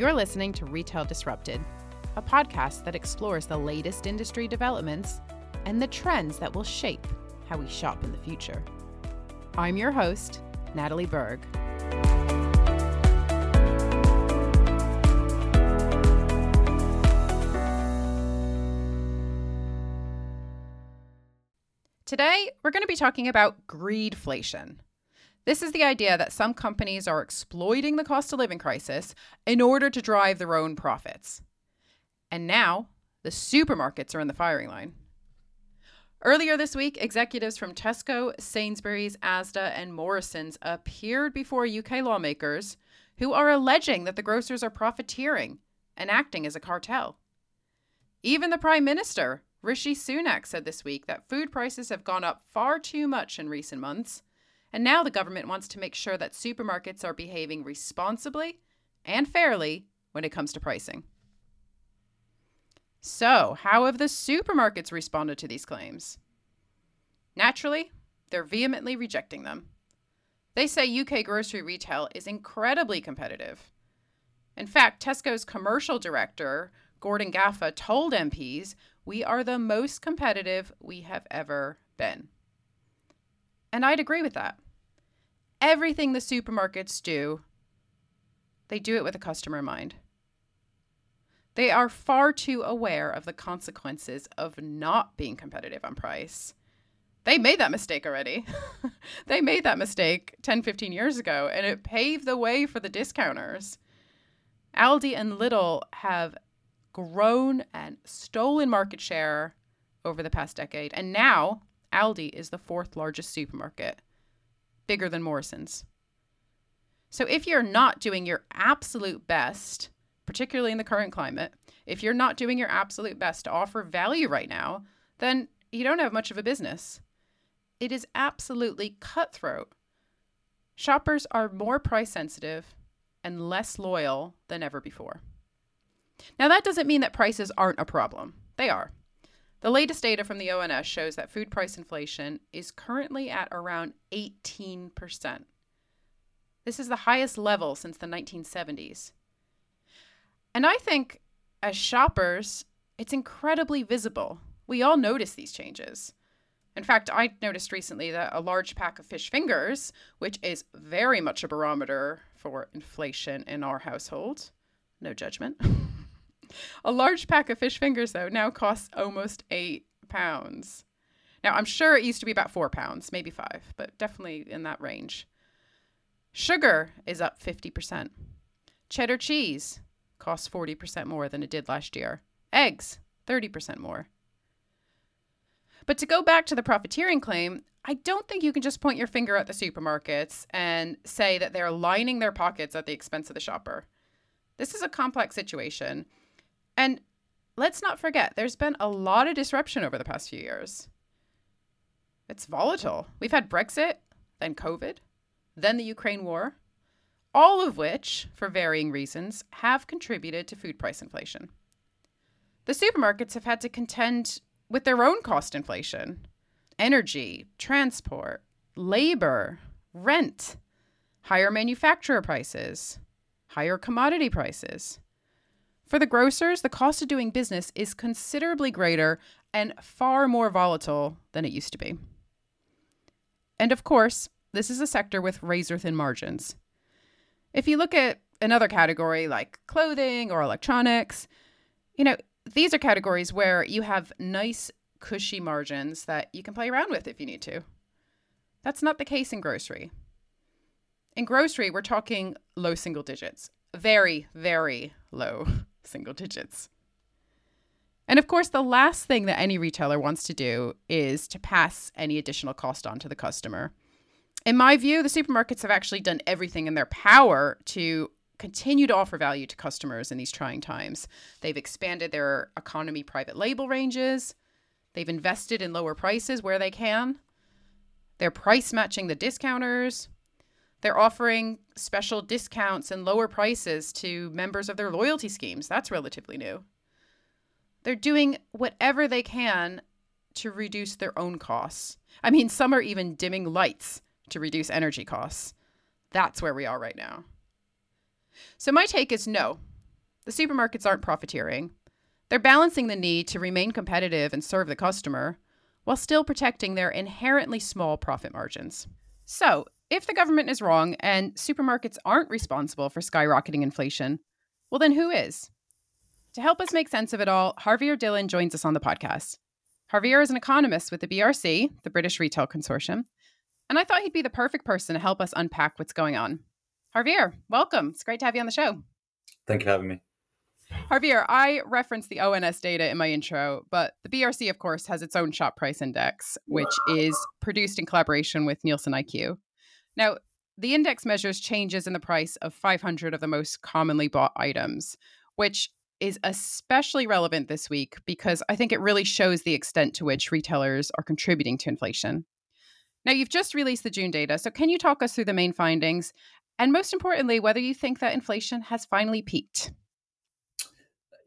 You're listening to Retail Disrupted, a podcast that explores the latest industry developments and the trends that will shape how we shop in the future. I'm your host, Natalie Berg. Today, we're going to be talking about greedflation. This is the idea that some companies are exploiting the cost of living crisis in order to drive their own profits. And now, the supermarkets are in the firing line. Earlier this week, executives from Tesco, Sainsbury's, Asda, and Morrisons appeared before UK lawmakers who are alleging that the grocers are profiteering and acting as a cartel. Even the Prime Minister, Rishi Sunak, said this week that food prices have gone up far too much in recent months, and now the government wants to make sure that supermarkets are behaving responsibly and fairly when it comes to pricing. So, how have the supermarkets responded to these claims? Naturally, they're vehemently rejecting them. They say UK grocery retail is incredibly competitive. In fact, Tesco's commercial director, Gordon Gaffin, told MPs, We are the most competitive we have ever been. And I'd agree with that. Everything the supermarkets do, they do it with a customer in mind. They are far too aware of the consequences of not being competitive on price. They made that mistake already. they made that mistake 10, 15 years ago, and it paved the way for the discounters. Aldi and Lidl have grown and stolen market share over the past decade, and now Aldi is the fourth largest supermarket, bigger than Morrisons. So if you're not doing your absolute best particularly in the current climate, if you're not doing your absolute best to offer value right now, then you don't have much of a business. It is absolutely cutthroat. Shoppers are more price sensitive and less loyal than ever before. Now, that doesn't mean that prices aren't a problem. They are. The latest data from the ONS shows that food price inflation is currently at around 18%. This is the highest level since the 1970s. And I think as shoppers, it's incredibly visible. We all notice these changes. In fact, I noticed recently that a large pack of fish fingers, which is very much a barometer for inflation in our household, no judgment. a large pack of fish fingers, though, now costs almost eight pounds. Now, I'm sure it used to be about four pounds, maybe five, but definitely in that range. Sugar is up 50%. Cheddar cheese, costs 40% more than it did last year. Eggs, 30% more. But to go back to the profiteering claim, I don't think you can just point your finger at the supermarkets and say that they're lining their pockets at the expense of the shopper. This is a complex situation. And let's not forget, there's been a lot of disruption over the past few years. It's volatile. We've had Brexit, then COVID, then the Ukraine war, all of which, for varying reasons, have contributed to food price inflation. The supermarkets have had to contend with their own cost inflation energy, transport, labor, rent, higher manufacturer prices, higher commodity prices. For the grocers, the cost of doing business is considerably greater and far more volatile than it used to be. And of course, this is a sector with razor thin margins. If you look at another category like clothing or electronics, you know, these are categories where you have nice, cushy margins that you can play around with if you need to. That's not the case in grocery. In grocery, we're talking low single digits, very, very low single digits. And of course, the last thing that any retailer wants to do is to pass any additional cost on to the customer in my view, the supermarkets have actually done everything in their power to continue to offer value to customers in these trying times. They've expanded their economy private label ranges, they've invested in lower prices where they can, they're price matching the discounters. They're offering special discounts and lower prices to members of their loyalty schemes. That's relatively new. They're doing whatever they can to reduce their own costs. I mean, some are even dimming lights to reduce energy costs. That's where we are right now. So, my take is no, the supermarkets aren't profiteering. They're balancing the need to remain competitive and serve the customer while still protecting their inherently small profit margins. So, if the government is wrong and supermarkets aren't responsible for skyrocketing inflation, well, then who is? To help us make sense of it all, Harvir Dhillon joins us on the podcast. Harvir is an economist with the BRC, the British Retail Consortium, and I thought he'd be the perfect person to help us unpack what's going on. Harvir, welcome. It's great to have you on the show. Thank you for having me. Harvir, I referenced the ONS data in my intro, but the BRC, of course, has its own shop price index, which is produced in collaboration with Nielsen IQ. Now, the index measures changes in the price of 500 of the most commonly bought items, which is especially relevant this week because I think it really shows the extent to which retailers are contributing to inflation. Now, you've just released the June data, so can you talk us through the main findings? And most importantly, whether you think that inflation has finally peaked?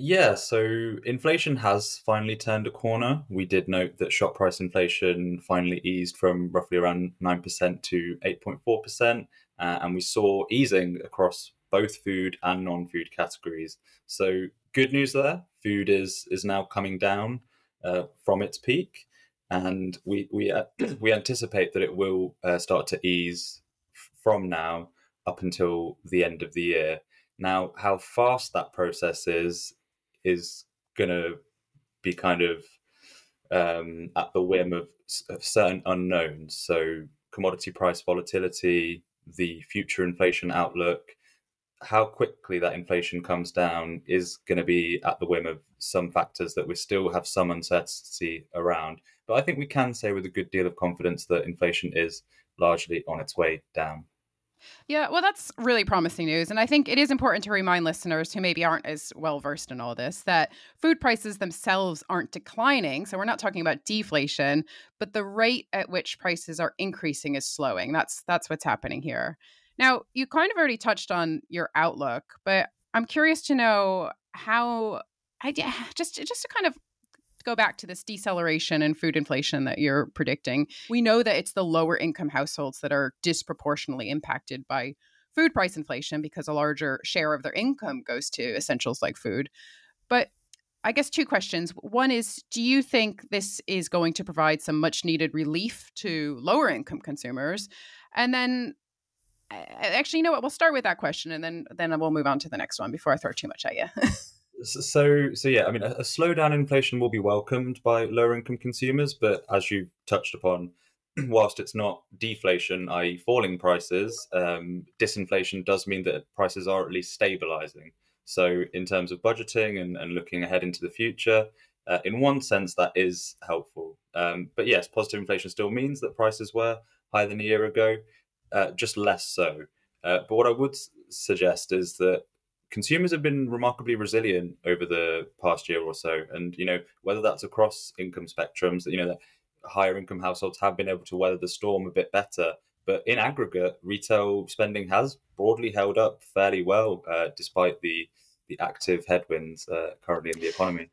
Yeah, so inflation has finally turned a corner. We did note that shop price inflation finally eased from roughly around 9% to 8.4%, uh, and we saw easing across both food and non-food categories. So good news there. Food is is now coming down uh, from its peak, and we we uh, we anticipate that it will uh, start to ease from now up until the end of the year. Now, how fast that process is is going to be kind of um, at the whim of, of certain unknowns. So, commodity price volatility, the future inflation outlook, how quickly that inflation comes down is going to be at the whim of some factors that we still have some uncertainty around. But I think we can say with a good deal of confidence that inflation is largely on its way down. Yeah, well, that's really promising news. And I think it is important to remind listeners who maybe aren't as well versed in all this that food prices themselves aren't declining. So we're not talking about deflation, but the rate at which prices are increasing is slowing. That's that's what's happening here. Now, you kind of already touched on your outlook, but I'm curious to know how I just just to kind of go back to this deceleration in food inflation that you're predicting. We know that it's the lower income households that are disproportionately impacted by food price inflation because a larger share of their income goes to essentials like food. But I guess two questions. One is Do you think this is going to provide some much needed relief to lower income consumers? And then actually, you know what? We'll start with that question, and then then we'll move on to the next one before I throw too much at you. so so yeah, I mean, a, a slowdown in inflation will be welcomed by lower income consumers, but as you touched upon, whilst it's not deflation, i.e., falling prices, um, disinflation does mean that prices are at least stabilizing. So, in terms of budgeting and, and looking ahead into the future, uh, in one sense, that is helpful. Um, but yes, positive inflation still means that prices were higher than a year ago uh, just less so. Uh, but what I would suggest is that consumers have been remarkably resilient over the past year or so, and you know whether that's across income spectrums, you know that higher income households have been able to weather the storm a bit better. But in aggregate, retail spending has broadly held up fairly well, uh, despite the the active headwinds uh, currently in the economy.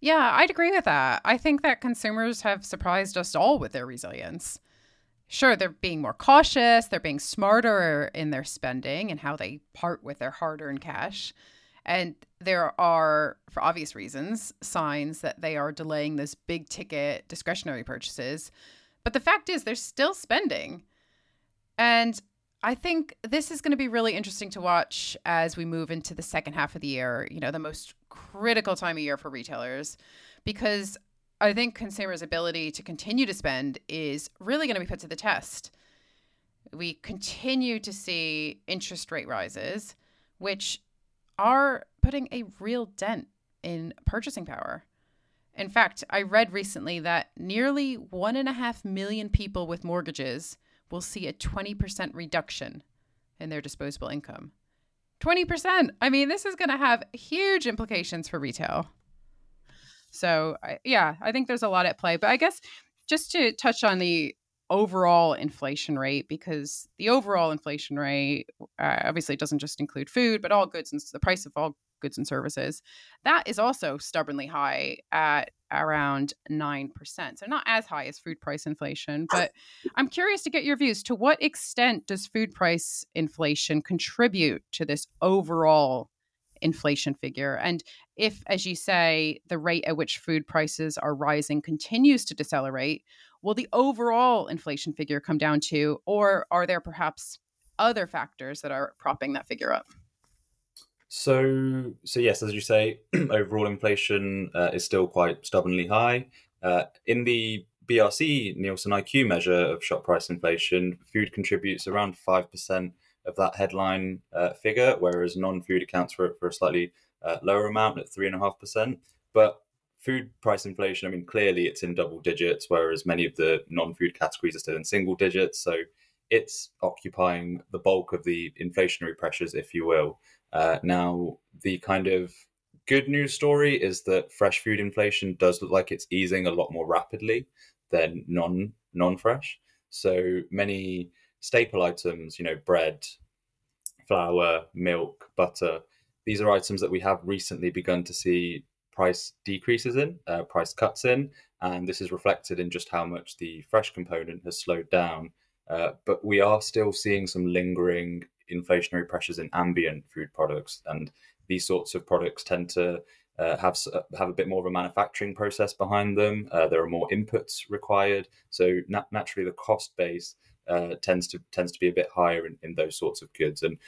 Yeah, I'd agree with that. I think that consumers have surprised us all with their resilience sure they're being more cautious they're being smarter in their spending and how they part with their hard-earned cash. And there are for obvious reasons signs that they are delaying this big ticket discretionary purchases. But the fact is they're still spending. And I think this is going to be really interesting to watch as we move into the second half of the year, you know, the most critical time of year for retailers, because I think consumers' ability to continue to spend is really going to be put to the test. We continue to see interest rate rises, which are putting a real dent in purchasing power. In fact, I read recently that nearly one and a half million people with mortgages will see a 20% reduction in their disposable income. 20%. I mean, this is going to have huge implications for retail. So, I, yeah, I think there's a lot at play. But I guess just to touch on the overall inflation rate, because the overall inflation rate uh, obviously doesn't just include food, but all goods and the price of all goods and services, that is also stubbornly high at around 9%. So, not as high as food price inflation, but I'm curious to get your views. To what extent does food price inflation contribute to this overall inflation figure? And if, as you say, the rate at which food prices are rising continues to decelerate, will the overall inflation figure come down to, or are there perhaps other factors that are propping that figure up? So, so yes, as you say, overall inflation uh, is still quite stubbornly high. Uh, in the BRC Nielsen IQ measure of shop price inflation, food contributes around five percent of that headline uh, figure, whereas non-food accounts for for a slightly uh, lower amount at three and a half percent. But food price inflation, I mean, clearly it's in double digits, whereas many of the non-food categories are still in single digits. So it's occupying the bulk of the inflationary pressures, if you will. Uh, now, the kind of good news story is that fresh food inflation does look like it's easing a lot more rapidly than non non fresh. So many staple items, you know, bread, flour, milk, butter. These are items that we have recently begun to see price decreases in, uh, price cuts in, and this is reflected in just how much the fresh component has slowed down. Uh, but we are still seeing some lingering inflationary pressures in ambient food products, and these sorts of products tend to uh, have uh, have a bit more of a manufacturing process behind them. Uh, there are more inputs required, so nat- naturally the cost base uh, tends to tends to be a bit higher in, in those sorts of goods, and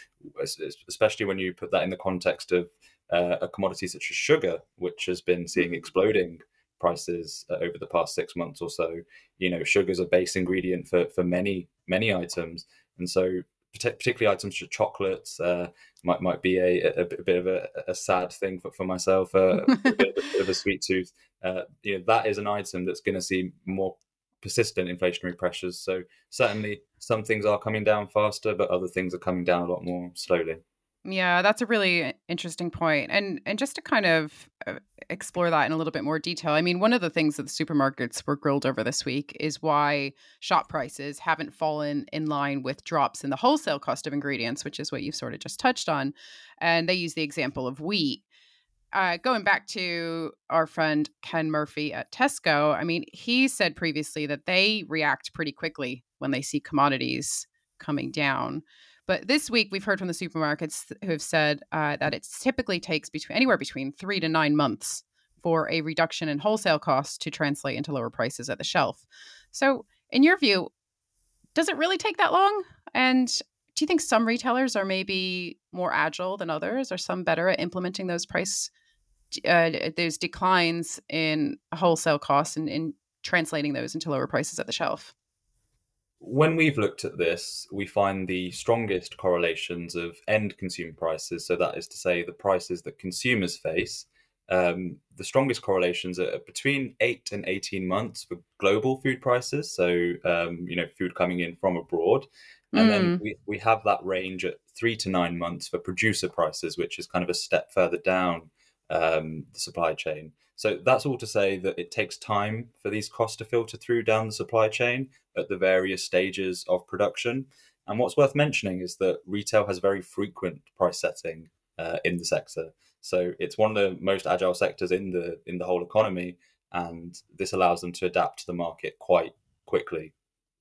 especially when you put that in the context of uh, a commodity such as sugar, which has been seeing exploding prices uh, over the past six months or so. You know, sugar is a base ingredient for for many many items, and so particularly items such as chocolates uh, might might be a, a, a bit of a, a, sad thing for, for myself, uh, a, bit, a, bit, of a sweet tooth. Uh, you know, that is an item that's going to see more persistent inflationary pressures. So certainly, some things are coming down faster, but other things are coming down a lot more slowly. Yeah, that's a really interesting point. And and just to kind of uh, explore that in a little bit more detail. I mean, one of the things that the supermarkets were grilled over this week is why shop prices haven't fallen in line with drops in the wholesale cost of ingredients, which is what you've sort of just touched on. And they use the example of wheat. Uh, going back to our friend Ken Murphy at Tesco, I mean, he said previously that they react pretty quickly when they see commodities coming down. But this week, we've heard from the supermarkets who have said uh, that it typically takes between anywhere between three to nine months for a reduction in wholesale costs to translate into lower prices at the shelf. So, in your view, does it really take that long? And do you think some retailers are maybe more agile than others, or some better at implementing those price, uh, those declines in wholesale costs and in translating those into lower prices at the shelf? When we've looked at this, we find the strongest correlations of end consumer prices. So, that is to say, the prices that consumers face. Um, the strongest correlations are between 8 and 18 months for global food prices. So, um, you know, food coming in from abroad. And mm. then we, we have that range at three to nine months for producer prices, which is kind of a step further down um, the supply chain. So that's all to say that it takes time for these costs to filter through down the supply chain at the various stages of production. And what's worth mentioning is that retail has very frequent price setting uh, in the sector. So it's one of the most agile sectors in the in the whole economy, and this allows them to adapt to the market quite quickly.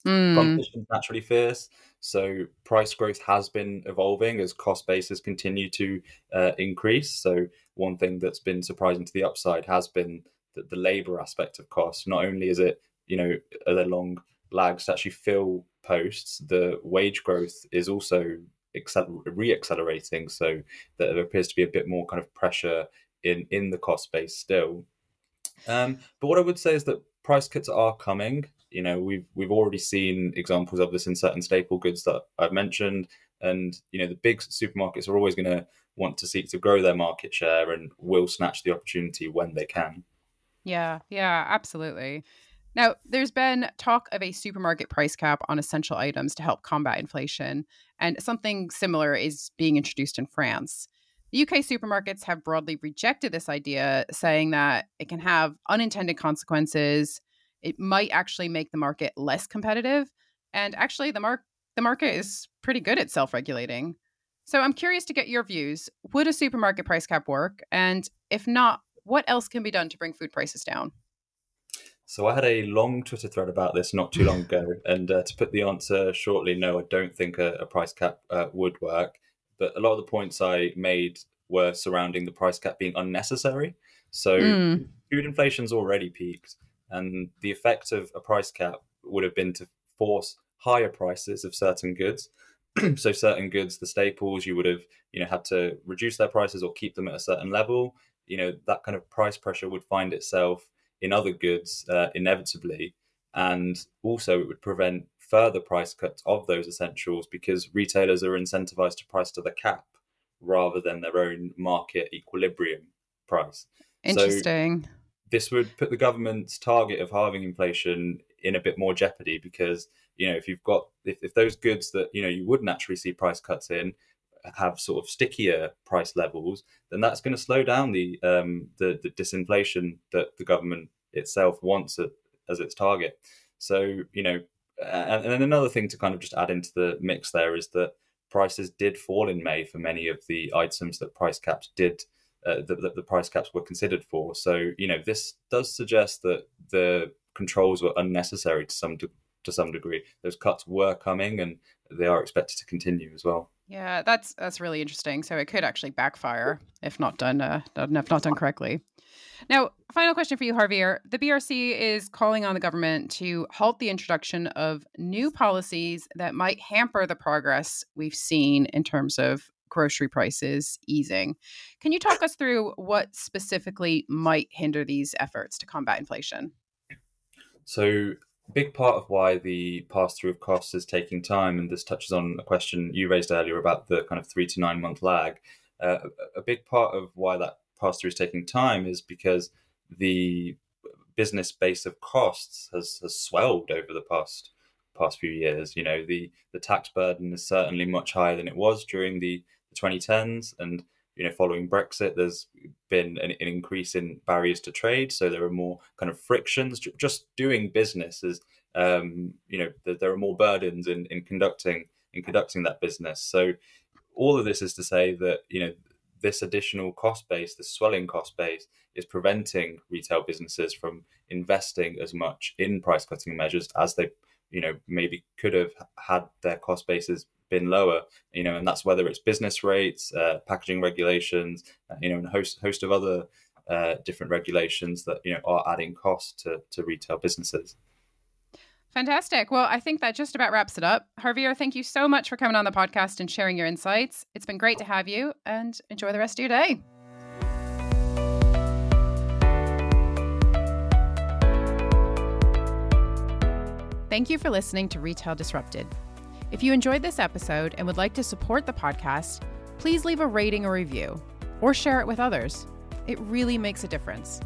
Mm. Competition naturally fierce, so price growth has been evolving as cost bases continue to uh, increase. So one thing that's been surprising to the upside has been that the labor aspect of cost. Not only is it you know are there long lags to actually fill posts, the wage growth is also accel- re-accelerating. So there appears to be a bit more kind of pressure in in the cost base still. Um, but what I would say is that price cuts are coming. You know, we've we've already seen examples of this in certain staple goods that I've mentioned, and you know, the big supermarkets are always going to want to seek to grow their market share and will snatch the opportunity when they can. Yeah, yeah, absolutely. Now, there's been talk of a supermarket price cap on essential items to help combat inflation, and something similar is being introduced in France. The UK supermarkets have broadly rejected this idea, saying that it can have unintended consequences. It might actually make the market less competitive. And actually, the, mar- the market is pretty good at self regulating. So I'm curious to get your views. Would a supermarket price cap work? And if not, what else can be done to bring food prices down? So I had a long Twitter thread about this not too long ago, and uh, to put the answer shortly, no, I don't think a, a price cap uh, would work. But a lot of the points I made were surrounding the price cap being unnecessary. So Mm. food inflation's already peaked, and the effect of a price cap would have been to force higher prices of certain goods. so certain goods, the staples, you would have you know had to reduce their prices or keep them at a certain level. You know that kind of price pressure would find itself in other goods uh, inevitably, and also it would prevent further price cuts of those essentials because retailers are incentivized to price to the cap rather than their own market equilibrium price. Interesting. This would put the government's target of halving inflation in a bit more jeopardy because you know if you've got if, if those goods that you know you would naturally see price cuts in have sort of stickier price levels, then that's going to slow down the um, the, the disinflation that the government itself wants it, as its target. So you know, and, and then another thing to kind of just add into the mix there is that prices did fall in May for many of the items that price caps did uh, that, the price caps were considered for. So you know, this does suggest that the controls were unnecessary to some de- to some degree. Those cuts were coming, and they are expected to continue as well. Yeah, that's that's really interesting. So it could actually backfire if not done uh, if not done correctly. Now, final question for you, Harvir. The BRC is calling on the government to halt the introduction of new policies that might hamper the progress we've seen in terms of grocery prices easing. Can you talk us through what specifically might hinder these efforts to combat inflation? So, big part of why the pass through of costs is taking time, and this touches on a question you raised earlier about the kind of three to nine month lag. Uh, a big part of why that pass through is taking time is because the business base of costs has, has swelled over the past past few years. You know, the the tax burden is certainly much higher than it was during the 2010s, and you know, following Brexit, there's been an, an, increase in barriers to trade. So there are more kind of frictions. Just doing business is, um, you know, there, there, are more burdens in, in conducting in conducting that business. So all of this is to say that you know this additional cost base, this swelling cost base, is preventing retail businesses from investing as much in price cutting measures as they, you know, maybe could have had their cost bases been lower, you know, and that's whether it's business rates, uh, packaging regulations, uh, you know, and a host host of other uh, different regulations that you know are adding cost to to retail businesses. Fantastic. Well, I think that just about wraps it up. Harvir, thank you so much for coming on the podcast and sharing your insights. It's been great to have you and enjoy the rest of your day. Thank you for listening to Retail Disrupted. If you enjoyed this episode and would like to support the podcast, please leave a rating or review or share it with others. It really makes a difference.